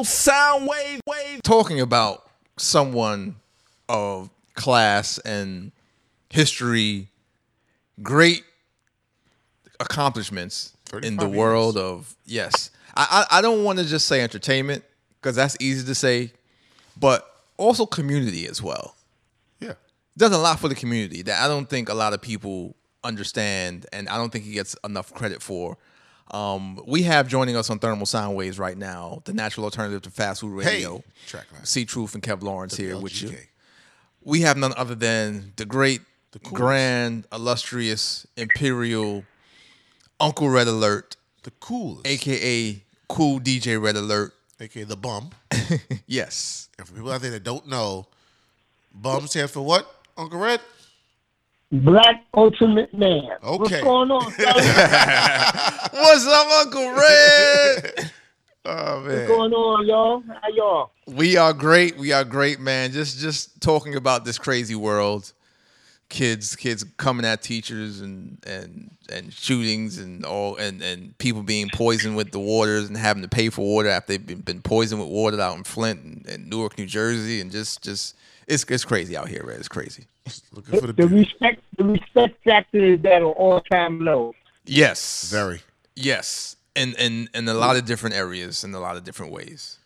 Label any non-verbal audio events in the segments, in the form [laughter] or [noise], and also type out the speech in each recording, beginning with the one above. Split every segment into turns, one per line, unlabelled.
thermal sound wave wave. Talking about someone of class and history, great accomplishments in the
35
world of yes. I I, I don't want to just say entertainment because that's easy to say, but also community as well
Yeah.
does a lot for the community that I don't think a lot of people understand, and I don't think he gets enough credit for. Um, we have joining us on Thermal Sound Waves right now, the natural alternative to fast food
Hey,
radio.
Trackline.
C Truth and Kev Lawrence here with you. We have none other than the great, the grand, illustrious, imperial Uncle Red Alert,
The coolest.
aka Cool DJ Red Alert.
AKA the bum. [laughs]
Yes.
And for people out there that don't know, bum stands for what, Uncle Red?
Black Ultimate Man. What's going on. [laughs]
What's up, Uncle Red?
Oh,
What's going on, y'all? How y'all?
We are great. We are great, man. Just just talking about this crazy world. Kids, kids coming at teachers and and and shootings and all and and people being poisoned with the waters and having to pay for water after they've been, been poisoned with water out in Flint and, and Newark, New Jersey, and just just it's it's crazy out here, Red. It's crazy.
Looking for the
The
beauty.
respect, the respect factor is at an all-time low.
Yes,
Very.
yes, and and in a lot of different areas, in a lot of different ways.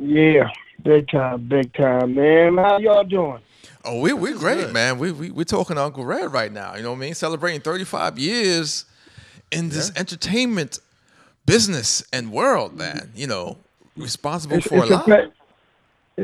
Yeah, big time, big time, man. How y'all doing?
Oh, we we're great,
good.
man. We we we're talking to Uncle Red right now. You know what I mean? Celebrating 35 years in this entertainment business and world, man. You know, responsible
It's,
for
it's
a
a
lot.
ple-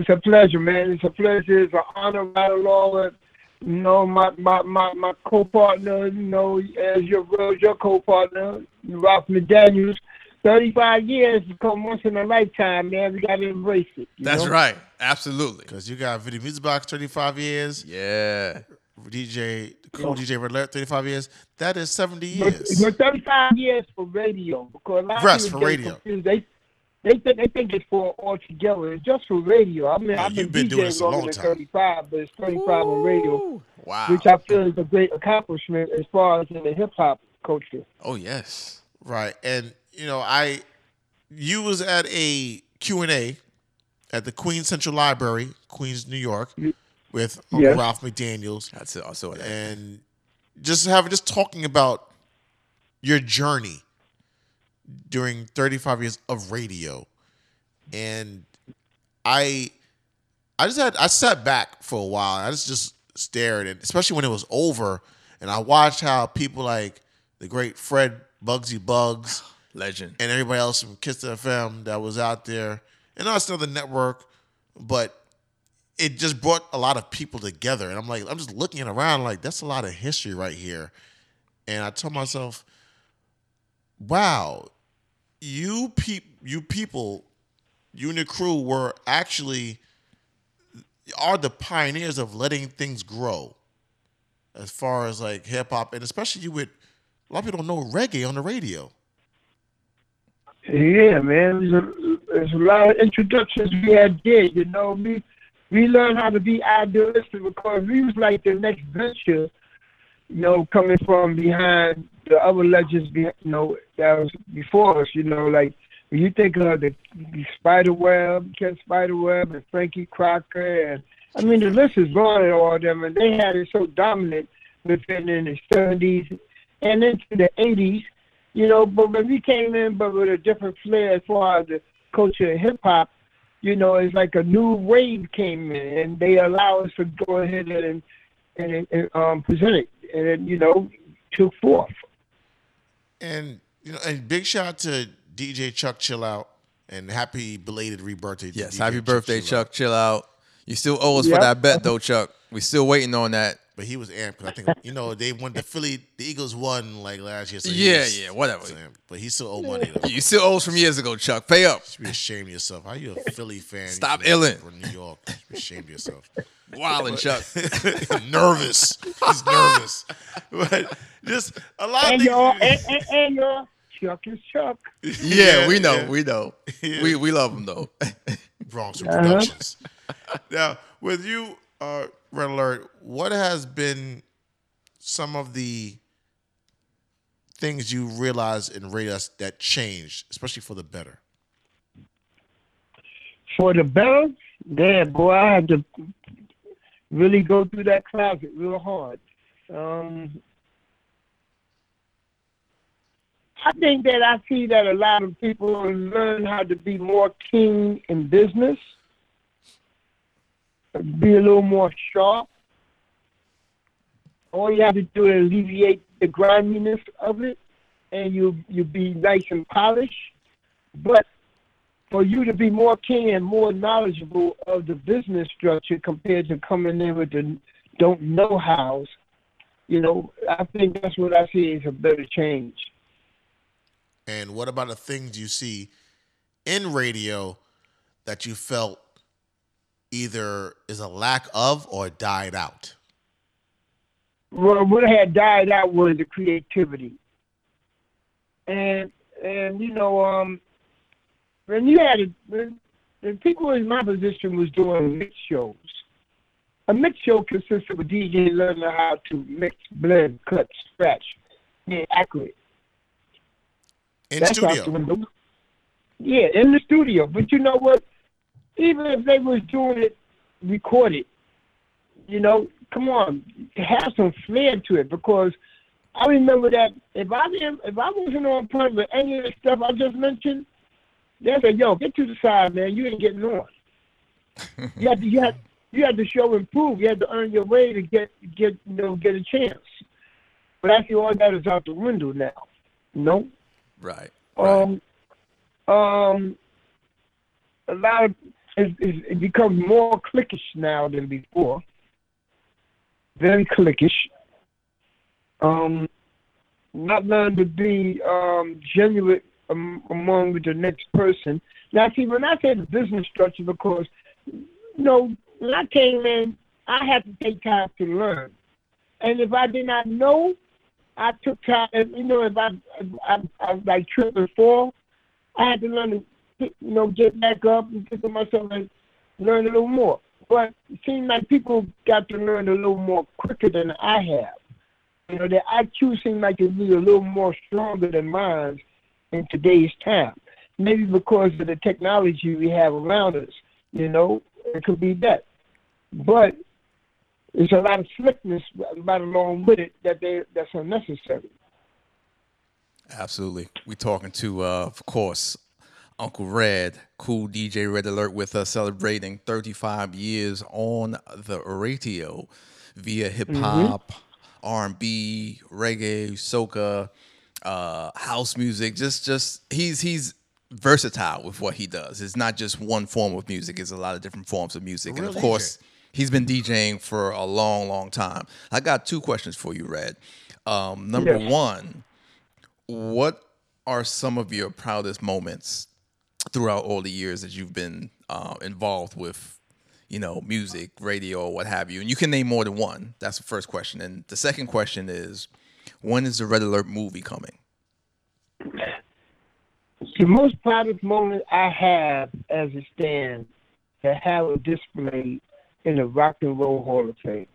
it's a pleasure, man. It's a pleasure. It's an honor right along with, you know, my my my, my co-partner. You know, as your your co-partner, Ralph McDaniel's. Thirty-five years become once in a lifetime, man. We gotta embrace it.
That's
know?
right. Absolutely.
Because you got Video Music Box 35 years,
Yeah.
DJ, cool DJ Red Alert 35 years. That is 70
But,
years.
but 35 years for radio because a lot
Yes,
of people
for radio.
confused. They they think they think it's for all together. It's just for radio. I mean,
Yeah,
I've been,
you've been
DJing
doing this a
longer
long
than
time.
35, but it's 35 on radio,
Ooh, Wow.
which I feel is a great accomplishment as far as in the hip hop culture.
oh yes.
Right. And, you know, I, you was at a Q&A at the Queens Central Library, Queens, New York, with Uncle
Yes.
Ralph McDaniels.
That's it. I saw that.
and just having just talking about your journey during 35 years of radio and i i just had i sat back for a while i just just stared and especially when it was over and i watched how people like the great fred bugsy buggs [sighs]
Legend.
and everybody else from Kiss FM that was out there, and also another network, but it just brought a lot of people together. And I'm like, I'm just looking around like that's a lot of history right here. And I told myself, wow, you peop you people, you and your crew were actually are the pioneers of letting things grow as far as like hip hop and especially you with a lot of people don't know reggae on the radio.
Yeah, man. There's a, a lot of introductions we had did. You know, we we learned how to be idealistic because we was like the next venture. You know, coming from behind the other legends, you know, that was before us. You know, like when you think of the, the Spider Webb, Ken Spider Webb, and Frankie Crocker, and I mean the list is long and all of them, and they had it so dominant within in the seventies and into the eighties you know, but when we came in, but with a different flair as far as the culture of hip hop, you know, it's like a new wave came in, and they allow us to go ahead and and, and um, present it, and you know, took forth.
And you know, and big shout out to DJ Chuck Chill Out and happy belated rebirthday. to
Yes.
DJ
Happy birthday,
Chill Out.
Chuck. Chill out. You still owe us for that bet though, Chuck. We still waiting on that.
But he was amped because I think you know they won the Philly, the Eagles won like last year. So
Yeah,
was-
yeah, whatever.
so, But he still owe money though. You
You still owe us from years ago, Chuck. Pay up.
You should be ashamed of yourself. How you a Philly fan?
Stop
You
illing.
from New York. You should be ashamed of yourself.
Wildin' Chuck. [laughs]
nervous. He's nervous. But just a lot of
And
things.
y'all, and, and, and y'all, Chuck is Chuck.
Yeah, we know.
yeah.
We know.
Yeah.
We we love him though. [laughs]
Bronx
Uh-huh.
Productions. now, with you, uh, Red Alert, what has been some of the things you realized in radio that changed, especially for the better?
For the better, damn boy, I had to really go through that closet real hard. Um, I think that I see that a lot of people learn how to be more keen in business, be a little more sharp. All you have to do is alleviate the griminess of it, and you you be nice and polished. But for you to be more keen and more knowledgeable of the business structure compared to coming in with the don't know hows, you know, I think that's what I see as a better change.
And what about the things you see in radio that you felt either is a lack of or died out?
Well, what had died out was the creativity. And and you know, um when you had it, when, when people in my position was doing mix shows, a mix show consists of a DJ learning how to mix, blend, cut, scratch, be accurate.
In
That's
studio.
Yeah, in the studio. But you know what? Even if they was doing it recorded, you know, come on, have some flair to it because I remember that if I didn't, if I wasn't on point with any of the stuff I just mentioned, they said, "Yo, get to the side, man. You ain't getting on." [laughs] you had to, you had, you had to show and prove. You had to earn your way to get, get, you know, get a chance. But actually, all that is out the window now. You know.
Right. right.
Um, um, a lot of it, it, it becomes more cliquish now than before. Very cliquish. Um, not learn to be um, genuine um, among the next person. Now, see, when I say the business structure, because you know, when I came in, I had to take time to learn, and if I did not know, I took time. You know, if I, I, I, I like trip and fall, I had to learn to, you know, get back up and pick up myself and learn a little more. But it seems like people got to learn a little more quicker than I have. You know, their IQ seems like it's be a little more stronger than mine in today's time. Maybe because of the technology we have around us. You know, it could be that. But there's a lot of slickness right along with it that they that's unnecessary.
Absolutely. We're talking to, uh, of course, Uncle Red, cool DJ Red Alert with us, celebrating 35 years on the radio via hip hop, R&B, reggae, soca, uh, house music. Just, just he's he's versatile with what he does. It's not just one form of music. It's a lot of different forms of music, and of course, he's been DJing for a long, long time. I got two questions for you, Red. Um, number
Yes.
one what are some of your proudest moments throughout all the years that you've been uh, involved with you know music radio what have you and you can name more than one that's the first question and the second question is when is the red alert movie coming
The most proudest moment I have as it stands to have a display in the Rock and Roll Hall of Fame.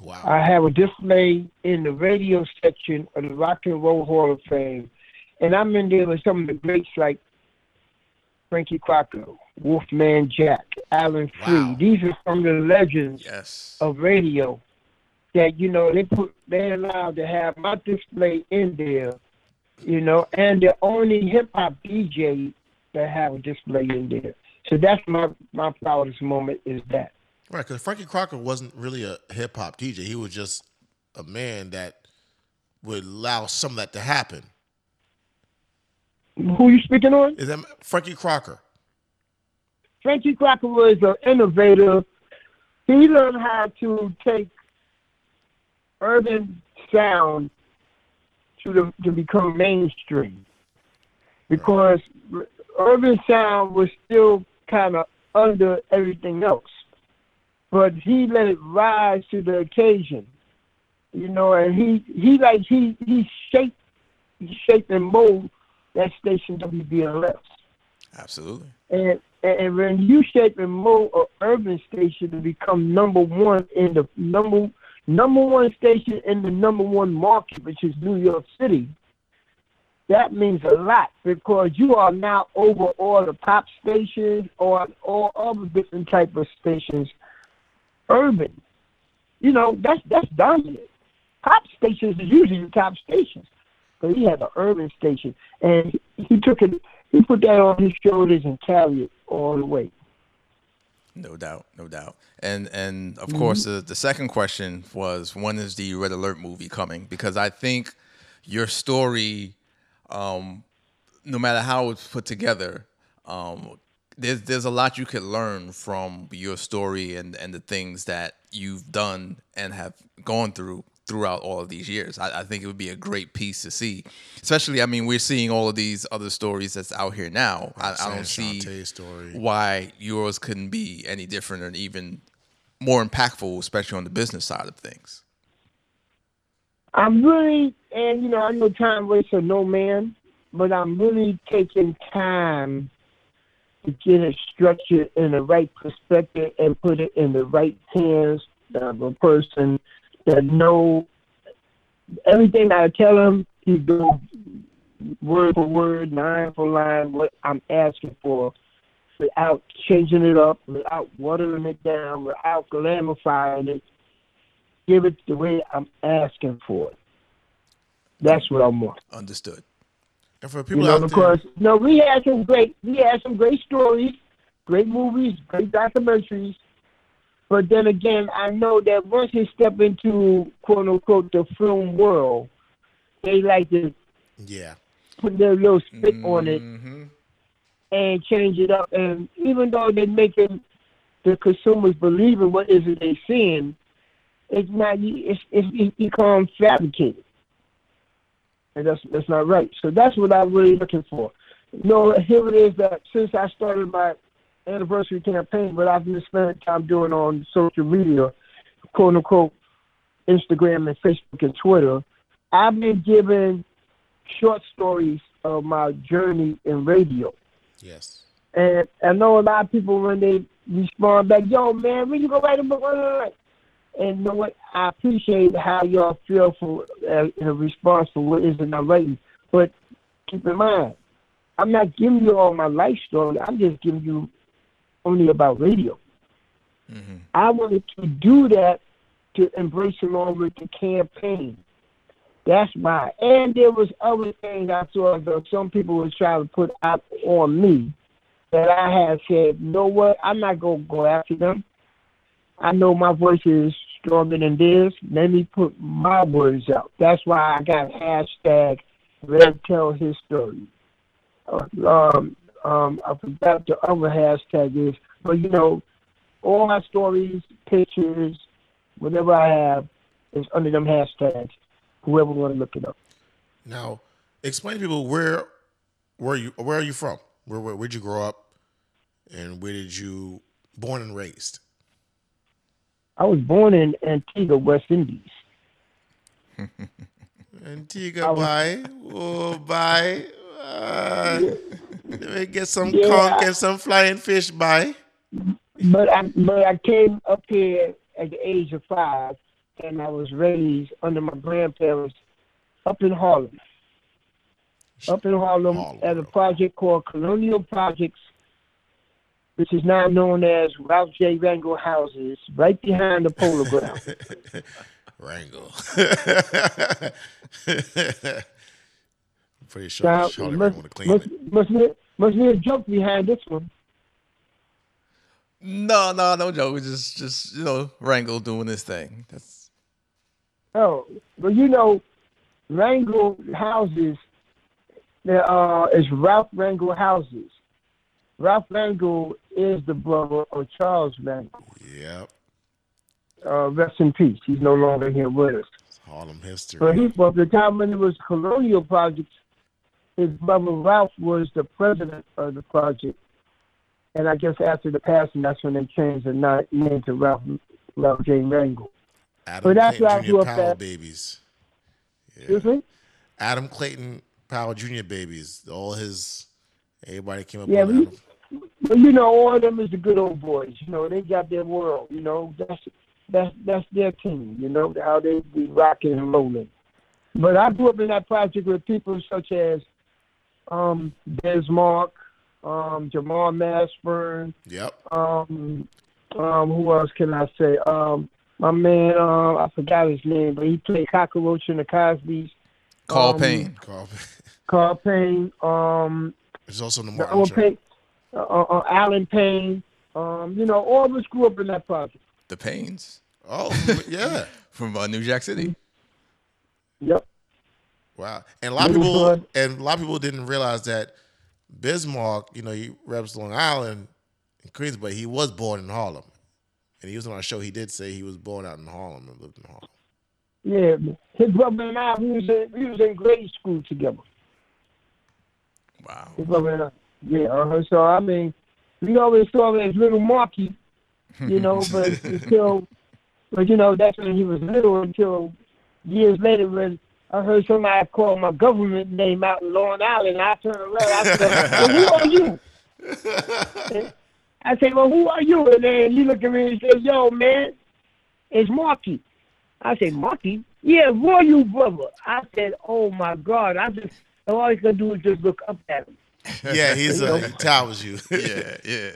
Wow.
I have a display in the radio section of the Rock and Roll Hall of Fame, and I'm in there with some of the greats like Frankie Crocker, Wolfman Jack, Alan Freed.
Wow.
These are some of the legends
yes
of radio that you know they put they allowed to have my display in there, you know, and the only hip hop DJ that have a display in there. So that's my my proudest moment is that.
Right, because Frankie Crocker wasn't really a hip hop DJ. He was just a man that would allow some of that to happen.
Who you speaking on?
Is that Frankie Crocker?
Frankie Crocker was an innovator. He learned how to take urban sound to the, to become mainstream. Because urban sound was still kind of under everything else, but he let it rise to the occasion, you know, and he he like he he shaped he shaped and molded that station WBLS.
absolutely.
And, and when you shape and mold an urban station to become number one in the number number one station in the number one market, which is New York City, that means a lot because you are now over all the pop stations or all other different type of stations, urban. You know, that's that's dominant. Pop stations are usually the top stations, but he had an urban station, and he took it. He put that on his shoulders and carried it all the way.
No doubt, no doubt. And and of course the, the second question was when is the Red Alert movie coming? Because I think your story, um, no matter how it's put together, um, there's there's a lot you could learn from your story and, and the things that you've done and have gone through throughout all of these years. I, I think it would be a great piece to see. Especially, I mean, we're seeing all of these other stories that's out here now. I, I don't see
Shantae's story.
why yours couldn't be any different and even more impactful, especially on the business side of things.
I'm really, and you know, I know time waits for no man, but I'm really taking time to get it structured in the right perspective and put it in the right hands of a person that know everything I tell him. He do word for word, line for line, what I'm asking for, without changing it up, without watering it down, without glamifying it give it the way I'm asking for it. That's what I want.
Understood.
And for
You
people
know,
out there,
because no, we had some great, we had some great stories, great movies, great documentaries. But then again, I know that once they step into quote unquote the film world, they like to
yeah,
put their little spit on it
hmm
and change it up. And even though they're making the consumers believe in what is it they're seeing, it's not. It's it's, it's become fabricated, and that's that's not right. So that's what I'm really looking for. You know, here it is that since I started my anniversary campaign, what I've been spending time doing on social media, quote unquote, Instagram and Facebook and Twitter, I've been giving short stories of my journey in radio.
yes,
And I know a lot of people when they respond back, yo man, when you go write a book, and you know what? I appreciate how y'all feel for uh, in response for what is it I'm writing. But keep in mind, I'm not giving you all my life story. I'm just giving you only about radio.
hmm
I wanted to do that to embrace along with the campaign. That's why. And there was other things I saw that some people were trying to put out on me that I had said, you know what, I'm not gonna go after them. I know my voice is stronger than theirs. Let me put my words out. That's why I got hashtag Red Tell His Story. Uh, um, um, I forgot the other hashtag is, but you know, all my stories, pictures, whatever I have is under them hashtags. Whoever want to look it up.
Now, explain to people where, where you, where are you from? Where, where, where'd you grow up, and where did you born and raised?
I was born in Antigua, West Indies. [laughs]
Antigua,
was-
bye, oh bye. Uh, let me get some
Yeah.
conch and some flying fish, by.
But I but I came up here at the age of five, and I was raised under my grandparents up in Harlem. Up in Harlem,
Harlem,
at a project called Colonial Projects, which is now known as Ralph J. Rangel Houses, right behind the Polo Ground. [laughs]
Rangel. [laughs] Pretty sure
Now,
Charlie
must,
Rangel would claim
must,
it.
must, be, must be a joke behind this one.
No, no, no joke. It's just, just you know, Rangel doing this thing. That's
Oh, well, you know, Rangel Houses, there uh, is Ralph Rangel Houses. Ralph Rangel is the brother of Charles Rangel.
Yep.
Uh, rest in peace. He's no longer here with us.
It's Harlem history.
But he, well, the time when it was Colonial Projects, his brother Ralph was the president of the project. And I guess after the passing, that's when they changed the name to Ralph, Ralph J. Rangel.
Adam
But that's
Clayton Jr. Powell
at.
babies. Yeah.
Excuse me?
Adam Clayton Powell Jr. babies. All his everybody came up
Yeah, we-
Adam.
Well, you know, all of them is the good old boys. You know, they got their world. You know, that's that's that's their team. You know how they be rocking and rolling. But I grew up in that project with people such as um, Biz Markie, um, Jamal Mashburn,
Yep.
um, um, who else can I say? Um, my man, uh, I forgot his name, but he played Cockroach in the Cosby's.
Carl
Um,
Payne.
Carl.
Carl Payne, um,
It's also in the
the
Martin
old
show.
Payne, uh, uh, Allen Payne. Um, you know, all of us grew up in that project.
The Paynes
Oh, yeah. [laughs]
from uh, New Jack City.
Yep.
Wow. And a lot of people and a lot of people didn't realize that Biz Markie, you know, he reps Long Island in Queens, but he was born in Harlem. And he was on our show. He did say he was born out in Harlem and lived in Harlem.
Yeah, his brother and I, we was in, we was in grade school together.
Wow.
His brother and I. Yeah, uh, so I mean, we always saw him as little Marky, you know, but [laughs] until, but you know, that's when he was little until years later when I heard somebody call my government name out in Long Island. I turned around, I said, well, who are you? [laughs] I said, well, who are you? And then he looked at me and said, yo, man, it's Marky. I said, Marky? Yeah, who are you, brother? I said, oh, my God. I just, all I could do is just look up at him. [laughs]
Yeah, he's uh, he towers you. [laughs]
Yeah, yeah.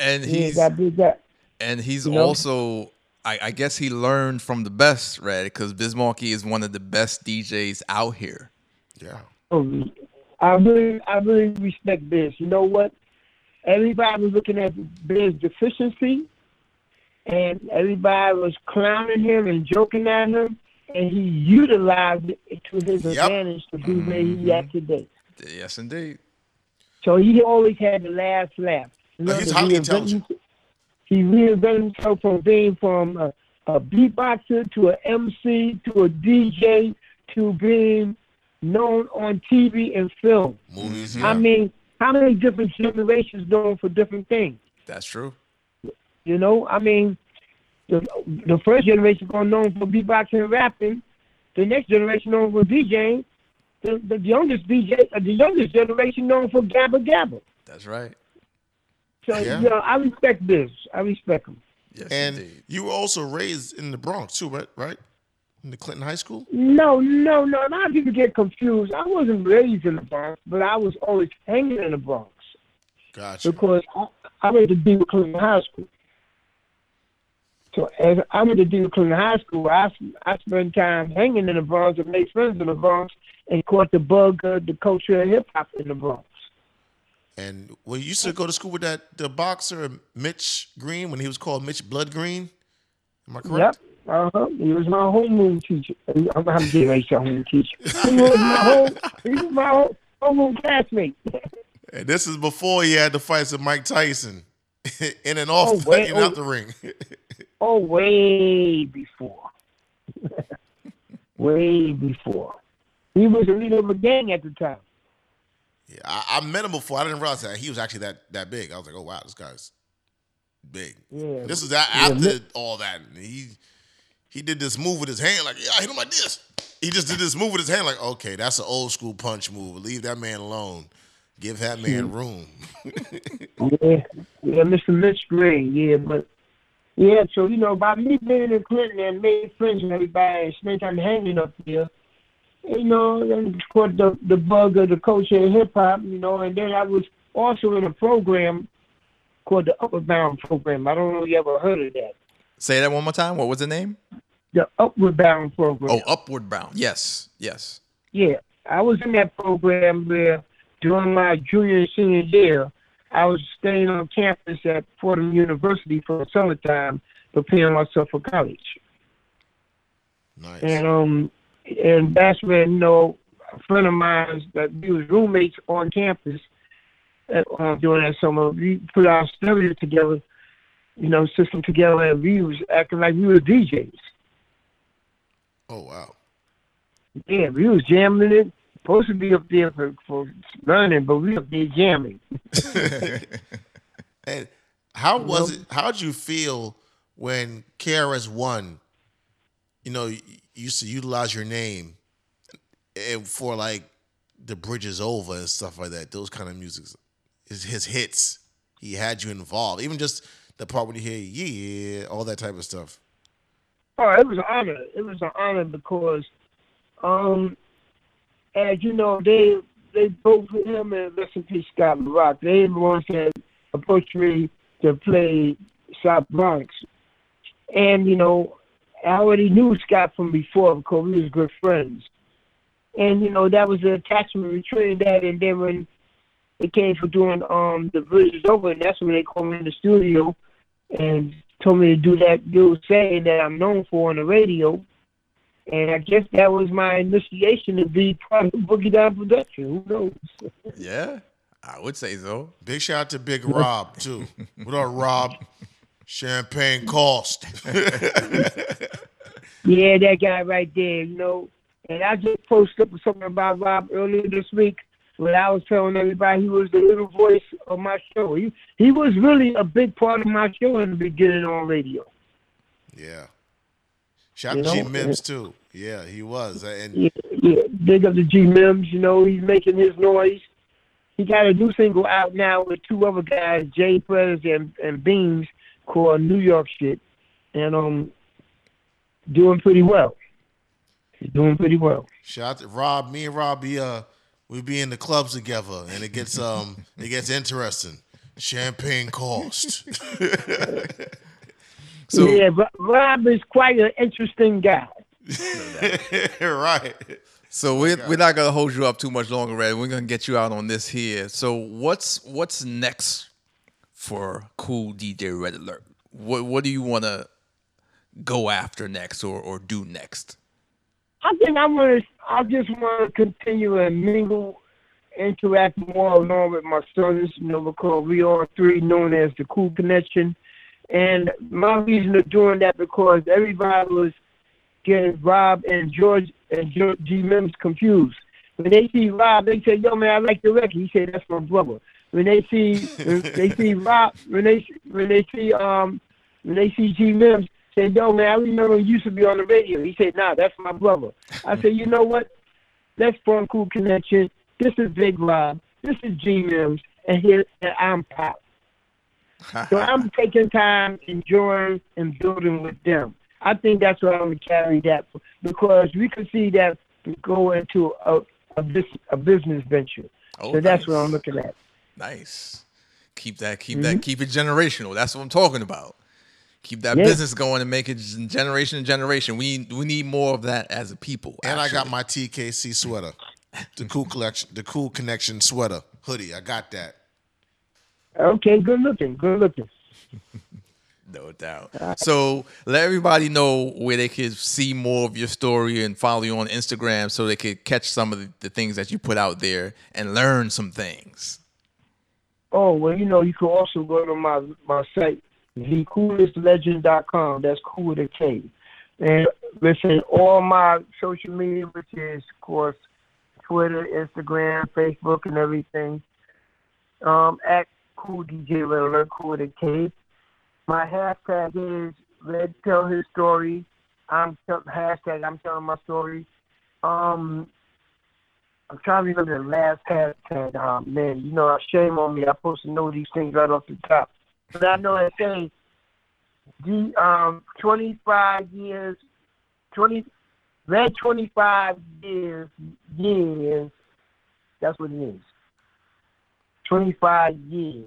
And
he's ain't
he's
big that.
and he's
you know?
also I, I guess he learned from the best, right? Because Biz Markie is one of the best DJs out here.
yeah.
Oh, I really, I really respect Biz. You know what? Everybody was looking at Biz's deficiency, and everybody was clowning him and joking at him, and he utilized it to his
Yep.
advantage to be where he mm-hmm. at today.
Yes, indeed.
So he always had the last laugh. You
Oh, he's
to
highly
reinvent
intelligent.
He reinvented himself from being from a, a beatboxer to an MC to a DJ to being known on TV and film.
Movies.
I mean, how many different generations known for different things?
That's true.
You know, I mean, the, the first generation was known for beatboxing and rapping. The next generation known for DJing. The, the youngest DJ, uh, the youngest generation known for gabba gabba.
That's right.
So
Yeah.
you know, I respect this. I respect him.
Yes,
and
indeed.
you were also raised in the Bronx too, right? Right? In the Clinton High School?
No, no, no. A lot of people get confused. I wasn't raised in the Bronx, but I was always hanging in the Bronx
Gotcha.
because I, I went to DeWitt Clinton High School. So as I went to DeWitt Clinton High School, I I spent time hanging in the Bronx and made friends in the Bronx and caught the bug of the culture of hip hop in the Bronx.
And well, you used to go to school with that the boxer Mitch Green when he was called Mitch Blood Green. Am I correct?
Yep. Uh huh. He was my homeroom teacher. I'm I'm getting ready to home teacher. He was my [laughs] home. He was my home, homeroom classmate. [laughs]
And this is before he had the fights with Mike Tyson [laughs] in and off
Oh,
the, in and out
oh.
the ring.
Oh, way before. way before. He was the leader of a gang at the time.
Yeah, I, I met him before. I didn't realize that he was actually that that big. I was like, oh wow, this guy's big.
Yeah.
This is that
Yeah,
after
Mitch-
all that. He he did this move with his hand, like yeah, I hit him like this. He just did this move with his hand, like okay, that's an old school punch move. Leave that man alone. Give that man
Hmm.
room. [laughs]
Yeah, yeah, Mr. Mitch Gray, yeah, but yeah, so you know, by me being in Clinton and made friends with everybody and spent time hanging up there, you know, caught the the bug of the culture of hip hop, you know, and then I was also in a program called the Upward Bound program. I don't know if you ever heard of that.
Say that one more time. What was the name?
The Upward Bound program.
Oh, Upward Bound. Yes, yes.
Yeah, I was in that program where during my junior and senior year, I was staying on campus at Fordham University for the summertime, preparing myself for college.
Nice.
And um, and that's when you know a friend of mine that we was roommates on campus at, uh, during that summer. We put our stereo together, you know, system together, and we was acting like we were DJs.
oh wow.
Yeah, we was jamming it. Supposed to be up there for, for learning, but we up there jamming. [laughs]
And how was it? How did you feel when KRS One, you know, used to utilize your name and for like the bridge is over and stuff like that? Those kind of music, his, his hits. He had you involved, even just the part when you hear yeah, all that type of stuff.
Oh, it was an honor. It was an honor because, um, as you know, they they both him and in peace Scott Rock. They the ones that approached me to play South Bronx, and you know, I already knew Scott from before because we was good friends, and you know that was the attachment between that. And then when it came for doing um the Bridge is Over, and that's when they called me in the studio and told me to do that little saying that I'm known for on the radio. And I guess that was my initiation to be part of Boogie Down Production. Who knows?
Yeah, I would say so.
Big shout out to Big Rob too. [laughs] What up, Rob? Champagne cost. [laughs] [laughs]
Yeah, that guy right there, you know. And I just posted up something about Rob earlier this week when I was telling everybody he was the little voice of my show. He he was really a big part of my show in the beginning on radio.
yeah. Shout out to G
know,
Mims too. Yeah, he was. And
Yeah, yeah. Big up to G Mims, you know, he's making his noise. He got a new single out now with two other guys, Jay Perez and, and Beans, called New York Shit. And um doing pretty well. He's doing pretty well.
shout out to Rob. Me and Rob be uh we be in the clubs together and it gets um [laughs] it gets interesting. Champagne cost. [laughs]
So
yeah, Ro- Rob is quite an interesting guy. [laughs]
right.
So we're, we're not gonna hold you up too much longer, Red. We're gonna get you out on this here. So what's what's next for Cool DJ Red Alert? What what do you want to go after next or or do next?
I think I want to. I just want to continue and mingle, interact more along with my students. You know, because we are three, known as the Cool Connection, and my reason of doing that because everybody was getting Rob and George and George G Mims confused. When they see Rob, they say, "Yo, man, I like the record." He said, "That's my brother." When they see when they see [laughs] Rob, when they when they see um when they see G Mims, say, "Yo, man, I remember you used to be on the radio." He said, "Nah, that's my brother." I said, "You know what? That's Fun Cool Connection. This is Big Rob. This is G Mims, and here and I'm Pop." So I'm [laughs] taking time, enjoying, and building with them. I think that's why I'm gonna carry that for because we could see that go into a a, a business venture.
Oh,
so that's what I'm looking at.
Nice. Keep that keep that mm-hmm. keep it generational. That's what I'm talking about. Keep that
Yeah.
business going and make it generation to generation. We we need more of that as a people.
And I got my TKC sweater. The cool collection the cool connection sweater. Hoodie. I got that.
Okay, good looking, good looking. [laughs]
No doubt. So let everybody know where they could see more of your story and follow you on Instagram so they could catch some of the, the things that you put out there and learn some things.
Oh, well, you know, you can also go to my my site, thecoolestlegend.com. That's cool with a K. And listen, all my social media, which is, of course, Twitter, Instagram, Facebook, and everything, um, at Cool DJ Red Cool with a K. My hashtag is Red Tell His Story. I'm hashtag I'm telling my story. Um, I'm trying to remember the last hashtag. Um, man, you know, shame on me. I'm supposed to know these things right off the top. But I know it says the um 25 years, 20 red 25 years years. That's what it is. 25 years.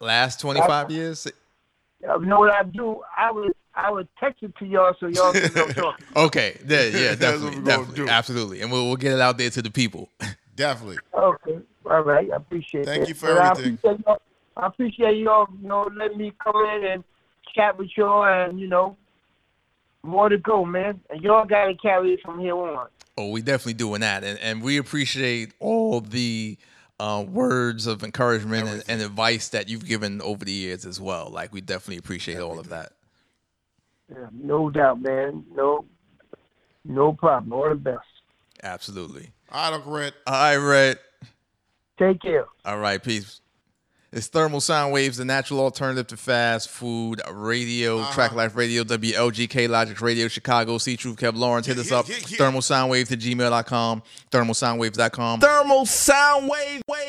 Last 25 years?
Uh, You know what I do? I would I would text it to y'all so y'all can know talking. [laughs]
Okay. Yeah, [laughs] yeah,
That's what
definitely.
we're gonna
definitely
do.
Absolutely. And we'll, we'll get it out there to the people. [laughs]
Definitely.
Okay. All right. I appreciate
Thank
that.
you for
But
everything.
I appreciate, y'all, I appreciate y'all, you know, letting me come in and chat with y'all and, you know, more to go, man. And y'all got to carry it from here on.
Oh, we definitely doing that, and and we appreciate all the uh, words of encouragement and, and advice that you've given over the years as well. Like we definitely appreciate all of that.
Yeah, no doubt, man. No, no problem. All the best.
Absolutely.
All right, Uncle Red.
All right, Red.
Take care.
All right, peace. It's Thermal Sound Waves, the natural alternative to fast food radio, uh-huh. Track Life Radio, WLGK Logic Radio, Chicago, C Truth, Kev Lawrence. Hit us
yeah,
up.
yeah, yeah.
Thermal Soundwaves at gmail.com, thermalsoundwaves.com.
Thermal sound wave wave.